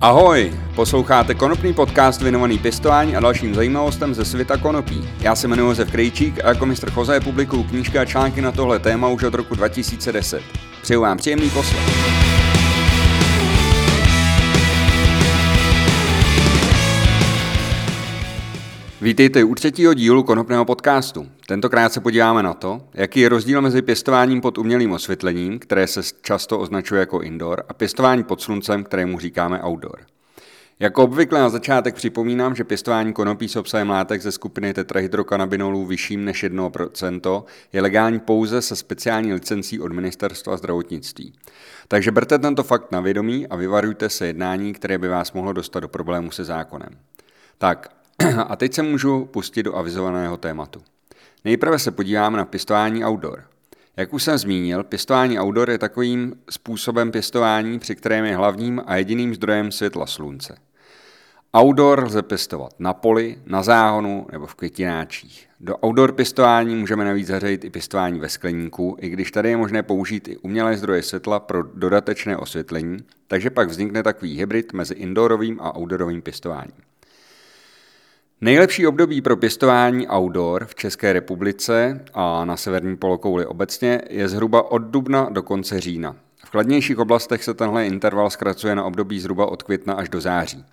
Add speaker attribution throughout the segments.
Speaker 1: Ahoj, posloucháte konopný podcast věnovaný pěstování a dalším zajímavostem ze světa konopí. Já se jmenuji Josef Krejčík a jako mistr Choze publikuju knížky a články na tohle téma už od roku 2010. Přeju vám příjemný poslech. Vítejte u třetího dílu konopného podcastu. Tentokrát se podíváme na to, jaký je rozdíl mezi pěstováním pod umělým osvětlením, které se často označuje jako indoor, a pěstování pod sluncem, kterému říkáme outdoor. Jako obvykle na začátek připomínám, že pěstování konopí s obsahem látek ze skupiny tetrahydrokanabinolů vyšším než 1% je legální pouze se speciální licencí od Ministerstva zdravotnictví. Takže berte tento fakt na vědomí a vyvarujte se jednání, které by vás mohlo dostat do problému se zákonem. Tak, a teď se můžu pustit do avizovaného tématu. Nejprve se podíváme na pěstování outdoor. Jak už jsem zmínil, pěstování outdoor je takovým způsobem pěstování, při kterém je hlavním a jediným zdrojem světla slunce. Outdoor lze pěstovat na poli, na záhonu nebo v květináčích. Do outdoor pěstování můžeme navíc zařadit i pěstování ve skleníku, i když tady je možné použít i umělé zdroje světla pro dodatečné osvětlení, takže pak vznikne takový hybrid mezi indoorovým a outdoorovým pěstováním. Nejlepší období pro pěstování outdoor v České republice a na severní polokouli obecně je zhruba od dubna do konce října. V chladnějších oblastech se tenhle interval zkracuje na období zhruba od května až do září.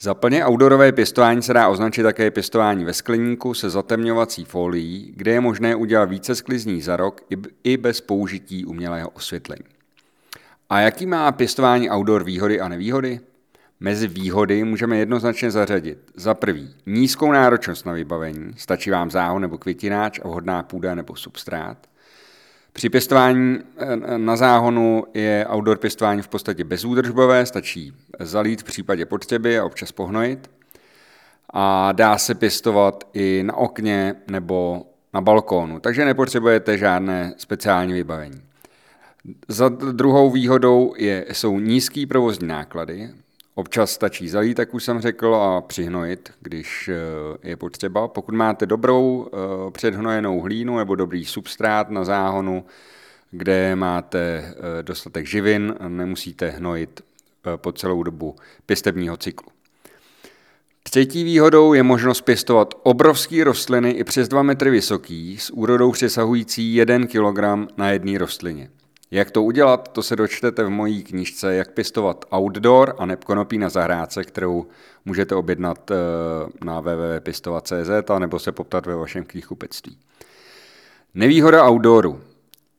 Speaker 1: Za plně outdoorové pěstování se dá označit také pěstování ve skleníku se zatemňovací folií, kde je možné udělat více sklizní za rok i bez použití umělého osvětlení. A jaký má pěstování outdoor výhody a nevýhody? Mezi výhody můžeme jednoznačně zařadit za prvý nízkou náročnost na vybavení, stačí vám záhon nebo květináč a vhodná půda nebo substrát. Při pěstování eh, na záhonu je outdoor pěstování v podstatě bezúdržbové, stačí zalít v případě potřeby a občas pohnojit. A dá se pěstovat i na okně nebo na balkónu, takže nepotřebujete žádné speciální vybavení. Za druhou výhodou je, jsou nízký provozní náklady, Občas stačí zalít, jak už jsem řekl, a přihnojit, když eh, je potřeba. Pokud máte dobrou eh, předhnojenou hlínu nebo dobrý substrát na záhonu, kde máte eh, dostatek živin, nemusíte hnojit po celou dobu pěstebního cyklu. Třetí výhodou je možnost pěstovat obrovské rostliny i přes 2 metry vysoký s úrodou přesahující 1 kg na jedné rostlině. Jak to udělat, to se dočtete v mojí knižce Jak pěstovat outdoor a nepkonopí na zahrádce, kterou můžete objednat eh, na www.pistovat.cz a nebo se poptat ve vašem knihkupectví. Nevýhoda outdooru.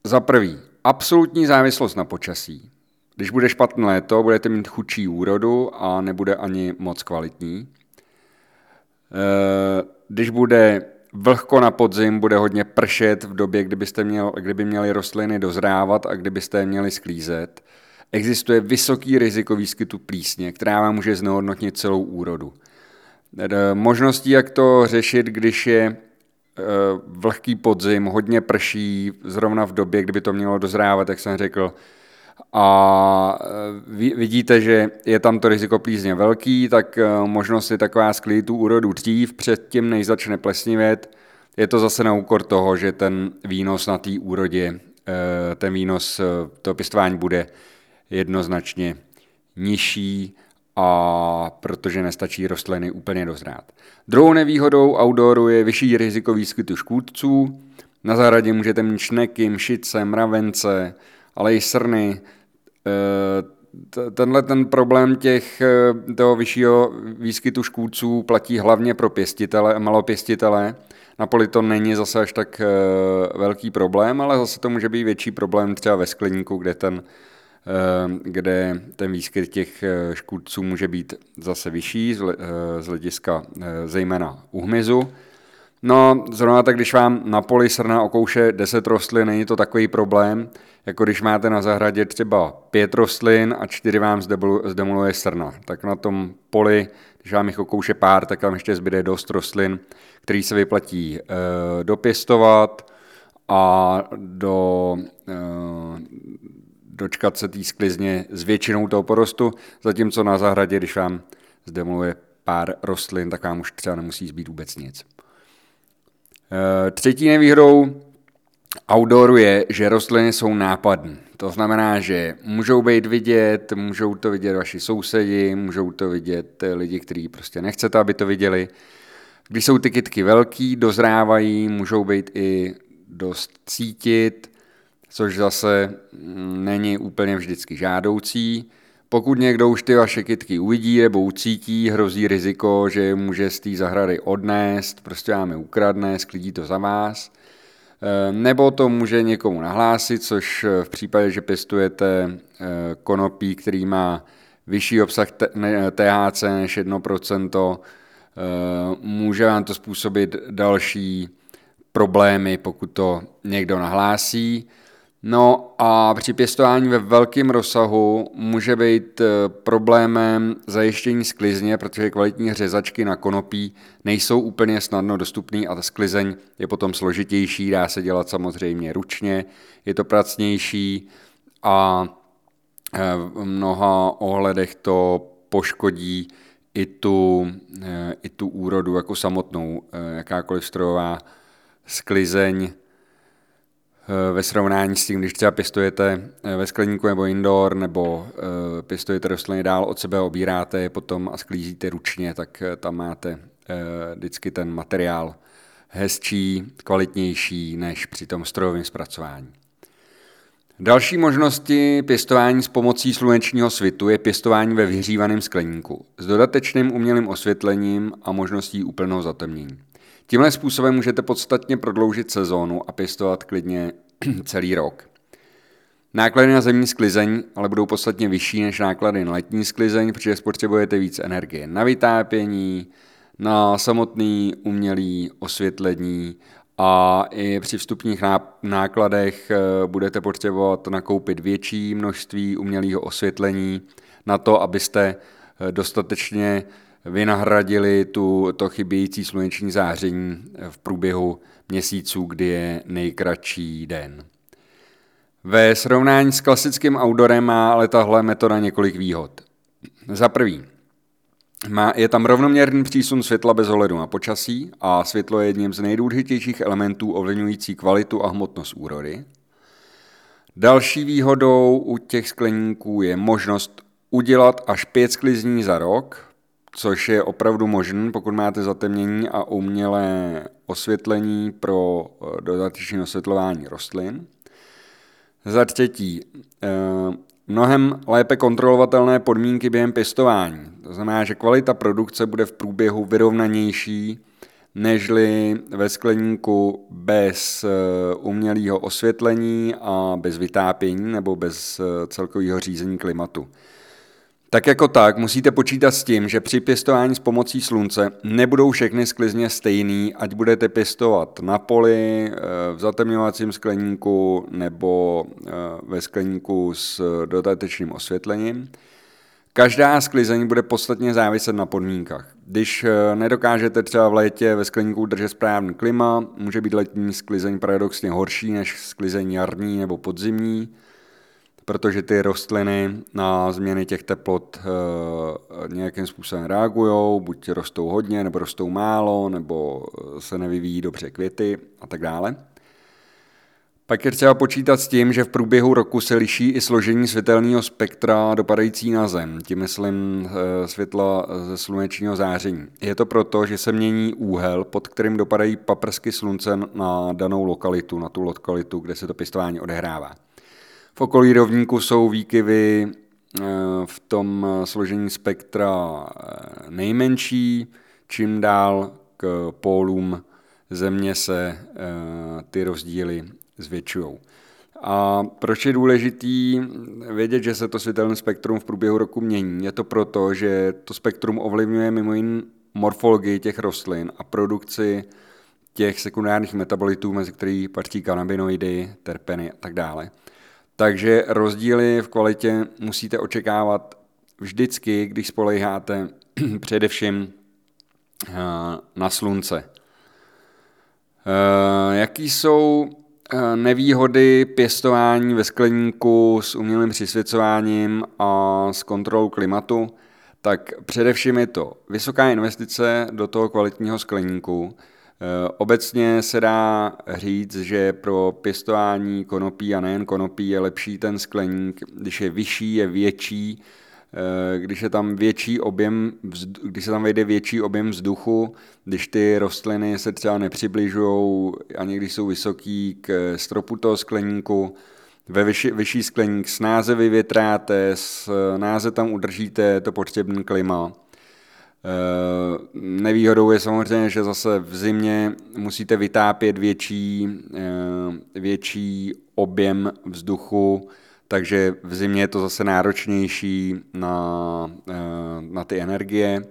Speaker 1: Za prvý, absolutní závislost na počasí. Když bude špatné léto, budete mít chudší úrodu a nebude ani moc kvalitní. Eh, když bude vlhko na podzim, bude hodně pršet v době, kdybyste měl, kdyby měly rostliny dozrávat a kdybyste je měli sklízet. Existuje vysoký riziko výskytu plísně, která vám může znehodnotit celou úrodu. E, možností, jak to řešit, když je e, vlhký podzim, hodně prší, zrovna v době, kdyby to mělo dozrávat, jak jsem řekl, a e, vidíte, že je tam to riziko plízně velký, tak e, možnost je taková sklidit tu úrodu dřív, předtím než začne plesnivět. Je to zase na úkor toho, že ten výnos na té úrodě, e, ten výnos toho pěstování bude jednoznačně nižší a protože nestačí rostliny úplně dozrát. Druhou nevýhodou outdooru je vyšší riziko výskytu škůdců. Na zahradě můžete mít šneky, mšice, mravence, ale i srny. Eh, tenhle ten problém těch, eh, toho vyššího výskytu škůdců platí hlavně pro pěstitele malopěstitele. Na poli to není zase až tak eh, velký problém, ale zase to může být větší problém třeba ve skleníku, kde ten, kde ten výskyt těch škůdců může být zase vyšší z hlediska zejména u hmyzu. No, zrovna tak, když vám na poli srna okouše 10 rostlin, není to takový problém, jako když máte na zahradě třeba pět rostlin a čtyři vám zdemoluje srna. Tak na tom poli, když vám jich okouše pár, tak tam ještě zbyde dost rostlin, který se vyplatí e, dopěstovat a do, e, dočkat se té sklizně s většinou toho porostu, zatímco na zahradě, když vám zdemoluje pár rostlin, tak vám už třeba nemusí zbýt vůbec nic. Eh, třetí nevýhodou outdooru je, že rostliny jsou nápadné. To znamená, že můžou být vidět, můžou to vidět vaši sousedi, můžou to vidět lidi, kteří prostě nechcete, aby to viděli. Když jsou ty kytky velký, dozrávají, můžou být i dost cítit, což zase mm, není úplně vždycky žádoucí. Pokud někdo už ty vaše kytky uvidí nebo ucítí, hrozí riziko, že může z té zahrady odnést, prostě vám je ukradne, sklidí to za vás. Eh, nebo to může někomu nahlásit, což eh, v případě, že pěstujete eh, konopí, který má vyšší obsah THC než 1%, může vám to způsobit další problémy, pokud to někdo nahlásí. No a při pěstování ve velkém rozsahu může být eh, problémem zajištění sklizně, protože kvalitní řezačky na konopí nejsou úplně snadno dostupné a ta sklizeň je potom složitější, dá se dělat samozřejmě ručně, je to pracnější a eh, v mnoha ohledech to poškodí i tu, eh, i tu úrodu jako samotnou, jakákoliv strojová sklizeň ve srovnání s tím, když třeba pěstujete eh, ve skleníku nebo indoor, nebo eh, pěstujete rostliny dál od sebe, obíráte je potom a sklízíte ručně, tak tam máte vždycky ten materiál hezčí, kvalitnější než při tom strojovém zpracování. Další možnosti pěstování s pomocí slunečního svitu je pěstování ve vyhřívaném skleníku s dodatečným umělým osvětlením a možností úplného zatemnění. Tímhle způsobem můžete podstatně prodloužit sezónu a pěstovat klidně celý rok. Náklady na zemní sklizeň ale budou podstatně vyšší než náklady na letní sklizeň, protože spotřebujete víc energie na vytápění, na samotný umělý osvětlení a i při vstupních nákladech eh, budete potřebovat nakoupit větší množství umělého osvětlení na to, abyste eh, dostatečně vynahradili tu, to chybějící sluneční záření v průběhu měsíců, kdy je nejkratší den. Ve srovnání s klasickým outdoorem má ale tahle metoda několik výhod. Za prvý, má, je tam rovnoměrný přísun světla bez ohledu na počasí a světlo je jedním z nejdůležitějších elementů ovlivňující kvalitu a hmotnost úrody. Další výhodou u těch skleníků je možnost udělat až pět sklizní za rok, což je opravdu možné, pokud máte zatemnění a umělé osvětlení pro eh, dodatečné osvětlování rostlin. Za třetí, eh, mnohem lépe kontrolovatelné podmínky během pěstování. To znamená, že kvalita produkce bude v průběhu vyrovnanější, nežli ve skleníku bez eh, umělého osvětlení a bez vytápění nebo bez celkového řízení klimatu. Tak jako tak musíte počítat s tím, že při pěstování s pomocí slunce nebudou všechny sklizně stejný, ať budete pěstovat na poli, eh, v zatemňovacím skleníku nebo eh, ve skleníku s dodatečným osvětlením. Každá sklizeň bude podstatně záviset na podmínkách. Když eh, nedokážete třeba v létě ve skleníku držet správný klima, může být letní sklizeň paradoxně horší než sklizeň jarní nebo podzimní protože ty rostliny na změny těch teplot eh, nějakým způsobem reagují, buď rostou hodně, nebo rostou málo, nebo eh, se nevyvíjí dobře květy a tak dále. Pak je třeba počítat s tím, že v průběhu roku se liší i složení světelného spektra dopadající na Zem, tím myslím eh, světla ze slunečního záření. Je to proto, že se mění úhel, pod kterým dopadají paprsky slunce na danou lokalitu, na tu lokalitu, kde se to pěstování odehrává. V okolí rovníku jsou výkyvy eh, v tom složení spektra eh, nejmenší, čím dál k pólům země se eh, ty rozdíly zvětšují. A proč je důležitý vědět, že se to světelné spektrum v průběhu roku mění? Je to proto, že to spektrum ovlivňuje mimo jiné morfologii těch rostlin a produkci těch sekundárních metabolitů, mezi který patří kanabinoidy, terpeny a tak dále. Takže rozdíly v kvalitě musíte očekávat vždycky, když spolejháte především eh, na slunce. Eh, jaký jsou eh, nevýhody pěstování ve skleníku s umělým přisvěcováním a s kontrolou klimatu? Tak především je to vysoká investice do toho kvalitního skleníku, Obecně se dá říct, že pro pěstování konopí a nejen konopí je lepší ten skleník, když je vyšší, je větší, Eh, když je tam větší objem, když se tam vejde větší objem vzduchu, když ty rostliny se třeba nepřibližují, ani když jsou vysoký k stropu toho skleníku, ve vyšší, vyšší skleník snáze vyvětráte, snáze tam udržíte to potřebné klima. Eh, nevýhodou je samozřejmě, že zase v zimě musíte vytápět větší, eh, větší objem vzduchu, takže v zimě je to zase náročnější na, eh, na ty energie.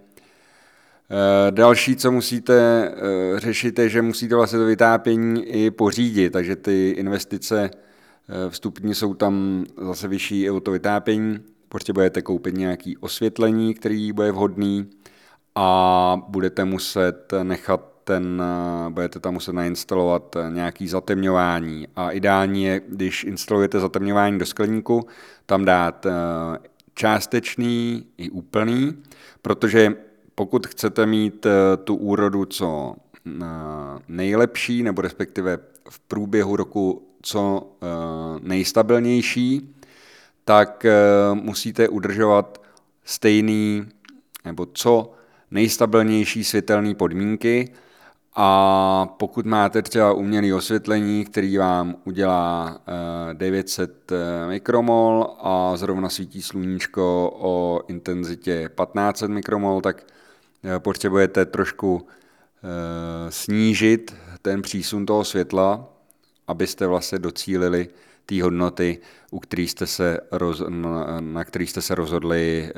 Speaker 1: Další, co musíte řešit, je, že musíte vlastně to vytápění i pořídit, takže ty investice vstupní jsou tam zase vyšší i o to vytápění. Potřebujete koupit nějaký osvětlení, který bude vhodný a budete muset nechat ten, eh, budete tam muset nainstalovat eh, nějaký zatemňování. A ideální je, když instalujete zatemňování do skleníku, tam dát eh, částečný i úplný, protože pokud chcete mít tu úrodu co nejlepší, nebo respektive v průběhu roku co nejstabilnější, tak musíte udržovat stejný nebo co nejstabilnější světelné podmínky, a pokud máte třeba umělé osvětlení, který vám udělá 900 eh, eh, mikromol a zrovna svítí sluníčko o intenzitě 1500 mikromol, tak eh, potřebujete trošku snížit ten přísun toho světla, abyste vlastně docílili té hodnoty, u který jste se roz, na, na který jste se rozhodli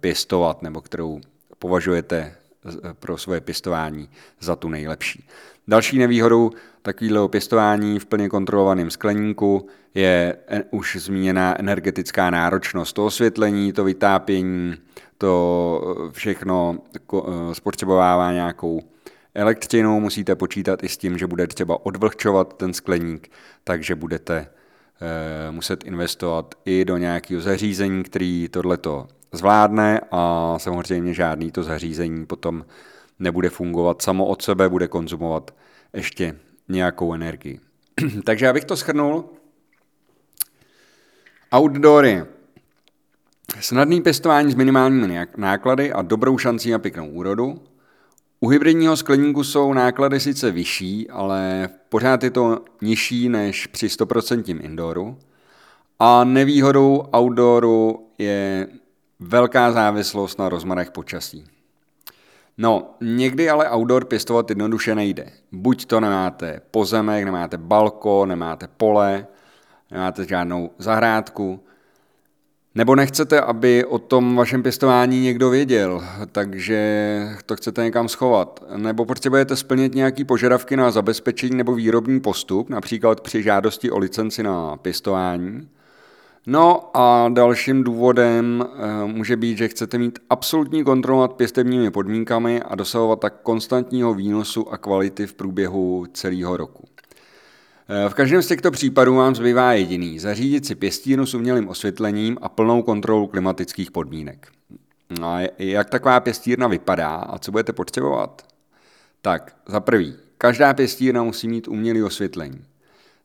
Speaker 1: pěstovat, nebo kterou považujete pro svoje pěstování za tu nejlepší. Další nevýhodou takového pěstování v plně kontrolovaném skleníku je už zmíněná energetická náročnost. To osvětlení, to vytápění, to všechno spotřebovává nějakou elektřinu, musíte počítat i s tím, že bude třeba odvlhčovat ten skleník, takže budete eh, muset investovat i do nějakého zařízení, který tohleto zvládne a samozřejmě žádný to zařízení potom nebude fungovat samo od sebe, bude konzumovat ještě nějakou energii. Takže abych to schrnul, outdoory. Snadný pěstování s minimálními náklady a dobrou šancí na pěknou úrodu. U hybridního skleníku jsou náklady sice vyšší, ale pořád je to nižší než při 100% indooru. A nevýhodou outdooru je velká závislost na rozmarech počasí. No, někdy ale outdoor pěstovat jednoduše nejde. Buď to nemáte pozemek, nemáte balko, nemáte pole, nemáte žádnou zahrádku, nebo nechcete, aby o tom vašem pěstování někdo věděl, takže to chcete někam schovat. Nebo potřebujete splnit nějaký požadavky na zabezpečení nebo výrobní postup, například při žádosti o licenci na pěstování. No a dalším důvodem eh, může být, že chcete mít absolutní kontrolu nad pěstebními podmínkami a dosahovat tak konstantního výnosu a kvality v průběhu celého roku. Eh, v každém z těchto případů vám zbývá jediný – zařídit si pěstínu s umělým osvětlením a plnou kontrolu klimatických podmínek. No a jak taková pěstírna vypadá a co budete potřebovat? Tak, za prvý, každá pěstírna musí mít umělé osvětlení.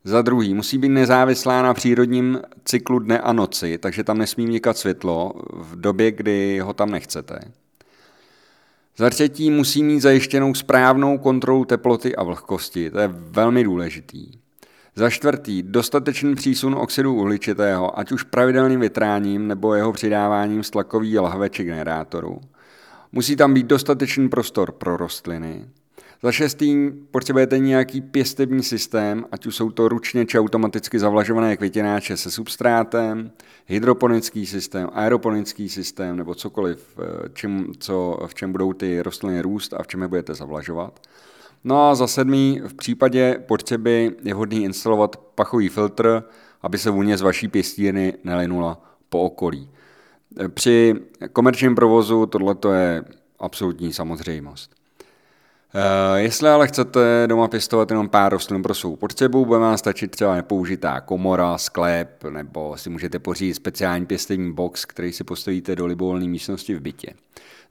Speaker 1: Za druhý, musí být nezávislá na přírodním cyklu dne a noci, takže tam nesmí vnikat světlo v době, kdy ho tam nechcete. Za třetí, musí mít zajištěnou správnou kontrolu teploty a vlhkosti, to je velmi důležitý. Za čtvrtý, dostatečný přísun oxidu uhličitého, ať už pravidelným větráním nebo jeho přidáváním z tlakový lahve či generátoru. Musí tam být dostatečný prostor pro rostliny. Za šestý potřebujete nějaký pěstební systém, ať už jsou to ručně či automaticky zavlažované květináče se substrátem, hydroponický systém, aeroponický systém nebo cokoliv, eh, čím, co, v čem budou ty rostliny růst a v čem je budete zavlažovat. No a za sedmý, v případě potřeby je vhodný instalovat pachový filtr, aby se vůně z vaší pěstírny nelinula po okolí. Eh, při komerčním provozu tohle je absolutní samozřejmost. Uh, jestli ale chcete doma pěstovat jenom pár rostlin pro svou potřebu, bude vám stačit třeba nepoužitá komora, sklep, nebo si můžete pořídit speciální pěstební box, který si postavíte do libovolné místnosti v bytě.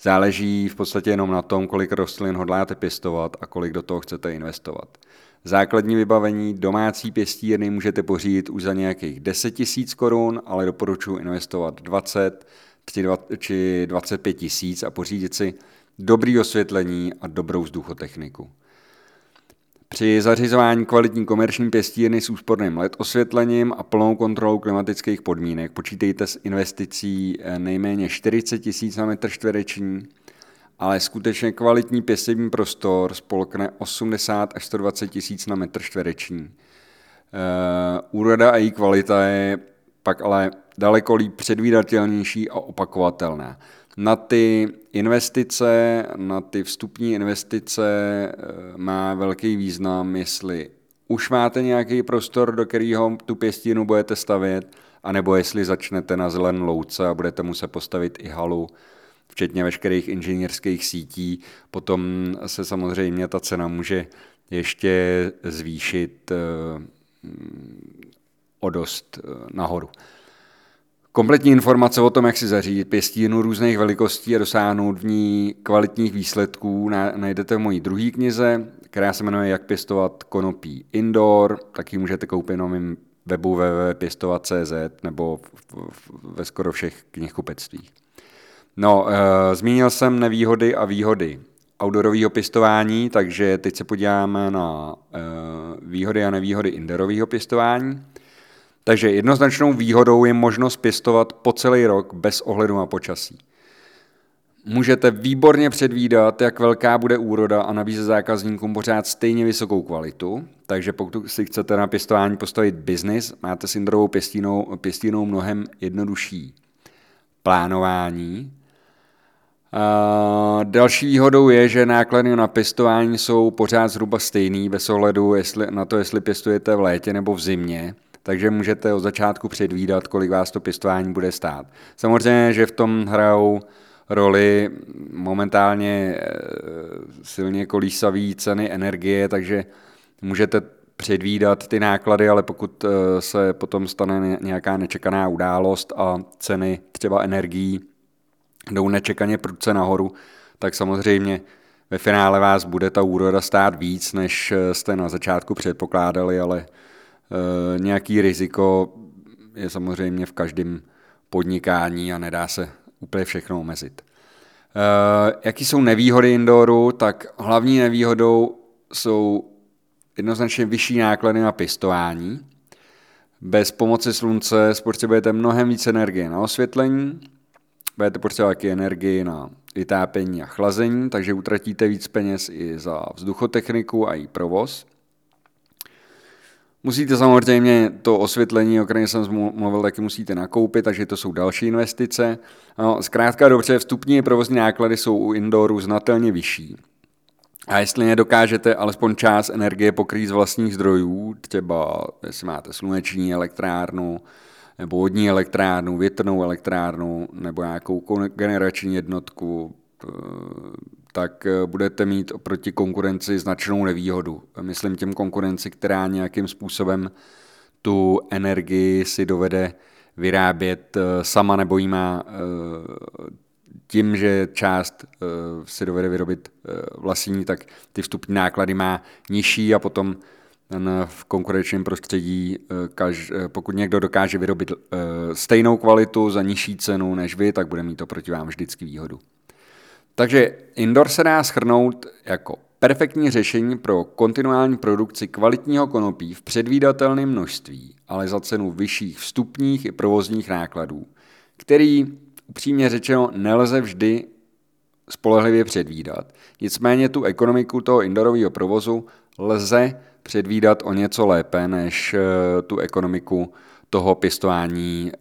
Speaker 1: Záleží v podstatě jenom na tom, kolik rostlin hodláte pěstovat a kolik do toho chcete investovat. Základní vybavení domácí pěstírny můžete pořídit už za nějakých 10 000 korun, ale doporučuji investovat 20 či 25 tisíc a pořídit si dobrý osvětlení a dobrou vzduchotechniku. Při zařizování kvalitní komerční pěstírny s úsporným LED osvětlením a plnou kontrolou klimatických podmínek počítejte s investicí eh, nejméně 40 000 na metr čtvereční, ale skutečně kvalitní pěstební prostor spolkne 80 až 120 tisíc na metr čtvereční. Uh, úroda a její kvalita je pak ale daleko líp předvídatelnější a opakovatelná na ty investice, na ty vstupní investice eh, má velký význam, jestli už máte nějaký prostor, do kterého tu pěstinu budete stavět, anebo jestli začnete na zelen louce a budete muset postavit i halu, včetně veškerých inženýrských sítí, potom se samozřejmě ta cena může ještě zvýšit eh, o dost eh, nahoru. Kompletní informace o tom, jak si zařídit pěstínu různých velikostí a dosáhnout v ní kvalitních výsledků, najdete v mojí druhé knize, která se jmenuje Jak pěstovat konopí indoor, taky můžete koupit na mém webu www.pěstovat.cz nebo ve skoro všech knihkupectvích. No, e, zmínil jsem nevýhody a výhody outdoorového pěstování, takže teď se podíváme na e, výhody a nevýhody indoorového pěstování. Takže jednoznačnou výhodou je možnost pěstovat po celý rok bez ohledu na počasí. Můžete výborně předvídat, jak velká bude úroda a nabízet zákazníkům pořád stejně vysokou kvalitu, takže pokud si chcete na pěstování postavit biznis, máte s indorovou pěstínou, pěstínou mnohem jednodušší plánování. A další výhodou je, že náklady na pěstování jsou pořád zhruba stejný, bez ohledu jestli, na to, jestli pěstujete v létě nebo v zimě takže můžete od začátku předvídat, kolik vás to pěstování bude stát. Samozřejmě, že v tom hrajou roli momentálně eh, silně kolísavé ceny energie, takže můžete předvídat ty náklady, ale pokud eh, se potom stane nějaká nečekaná událost a ceny třeba energií jdou nečekaně prudce nahoru, tak samozřejmě ve finále vás bude ta úroda stát víc, než eh, jste na začátku předpokládali, ale nějaký riziko je samozřejmě v každém podnikání a nedá se úplně všechno omezit. Eh, jaký jsou nevýhody indooru? Tak hlavní nevýhodou jsou jednoznačně vyšší náklady na pěstování. Bez pomoci slunce spotřebujete mnohem více energie na osvětlení, budete potřebovat taky energii na vytápění a chlazení, takže utratíte víc peněz i za vzduchotechniku a i provoz. Musíte samozřejmě to osvětlení, o kterém jsem mluvil, taky musíte nakoupit, takže to jsou další investice. No, zkrátka dobře, vstupní provozní náklady jsou u indooru znatelně vyšší. A jestli nedokážete alespoň část energie pokrýt z vlastních zdrojů, třeba jestli máte sluneční elektrárnu, nebo vodní elektrárnu, větrnou elektrárnu, nebo nějakou generační jednotku, tak eh, budete mít oproti konkurenci značnou nevýhodu. Myslím těm konkurenci, která nějakým způsobem tu energii si dovede vyrábět eh, sama nebo jí má eh, tím, že část si dovede vyrobit vlastní, tak ty vstupní náklady má nižší a potom v konkurenčním prostředí, pokud někdo dokáže vyrobit stejnou kvalitu za nižší cenu než vy, tak bude mít to proti vám vždycky výhodu. Takže indoor se dá schrnout jako perfektní řešení pro kontinuální produkci kvalitního konopí v předvídatelném množství, ale za cenu vyšších vstupních i provozních nákladů, který upřímně řečeno nelze vždy spolehlivě předvídat. Nicméně tu ekonomiku toho indoorového provozu lze předvídat o něco lépe než eh, tu ekonomiku toho pěstování eh,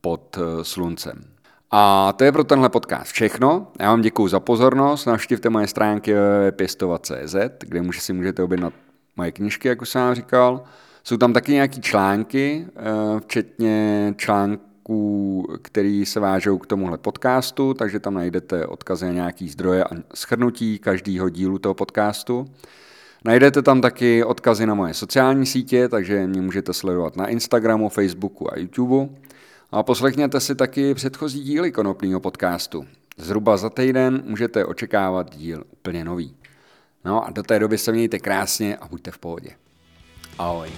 Speaker 1: pod eh, sluncem. A to je pro tenhle podcast všechno. Já vám děkuji za pozornost. Navštivte moje stránky pěstovat.cz, kde může, si můžete objednat moje knižky, jak už jsem vám říkal. Jsou tam taky nějaké články, eh, včetně článku linků, který se vážou k tomuhle podcastu, takže tam najdete odkazy na nějaký zdroje a schrnutí každého dílu toho podcastu. Najdete tam taky odkazy na moje sociální sítě, takže mě můžete sledovat na Instagramu, Facebooku a YouTube. A poslechněte si taky předchozí díly konopního podcastu. Zhruba za týden můžete očekávat díl úplně nový. No a do té doby se mějte krásně a buďte v pohodě. Ahoj.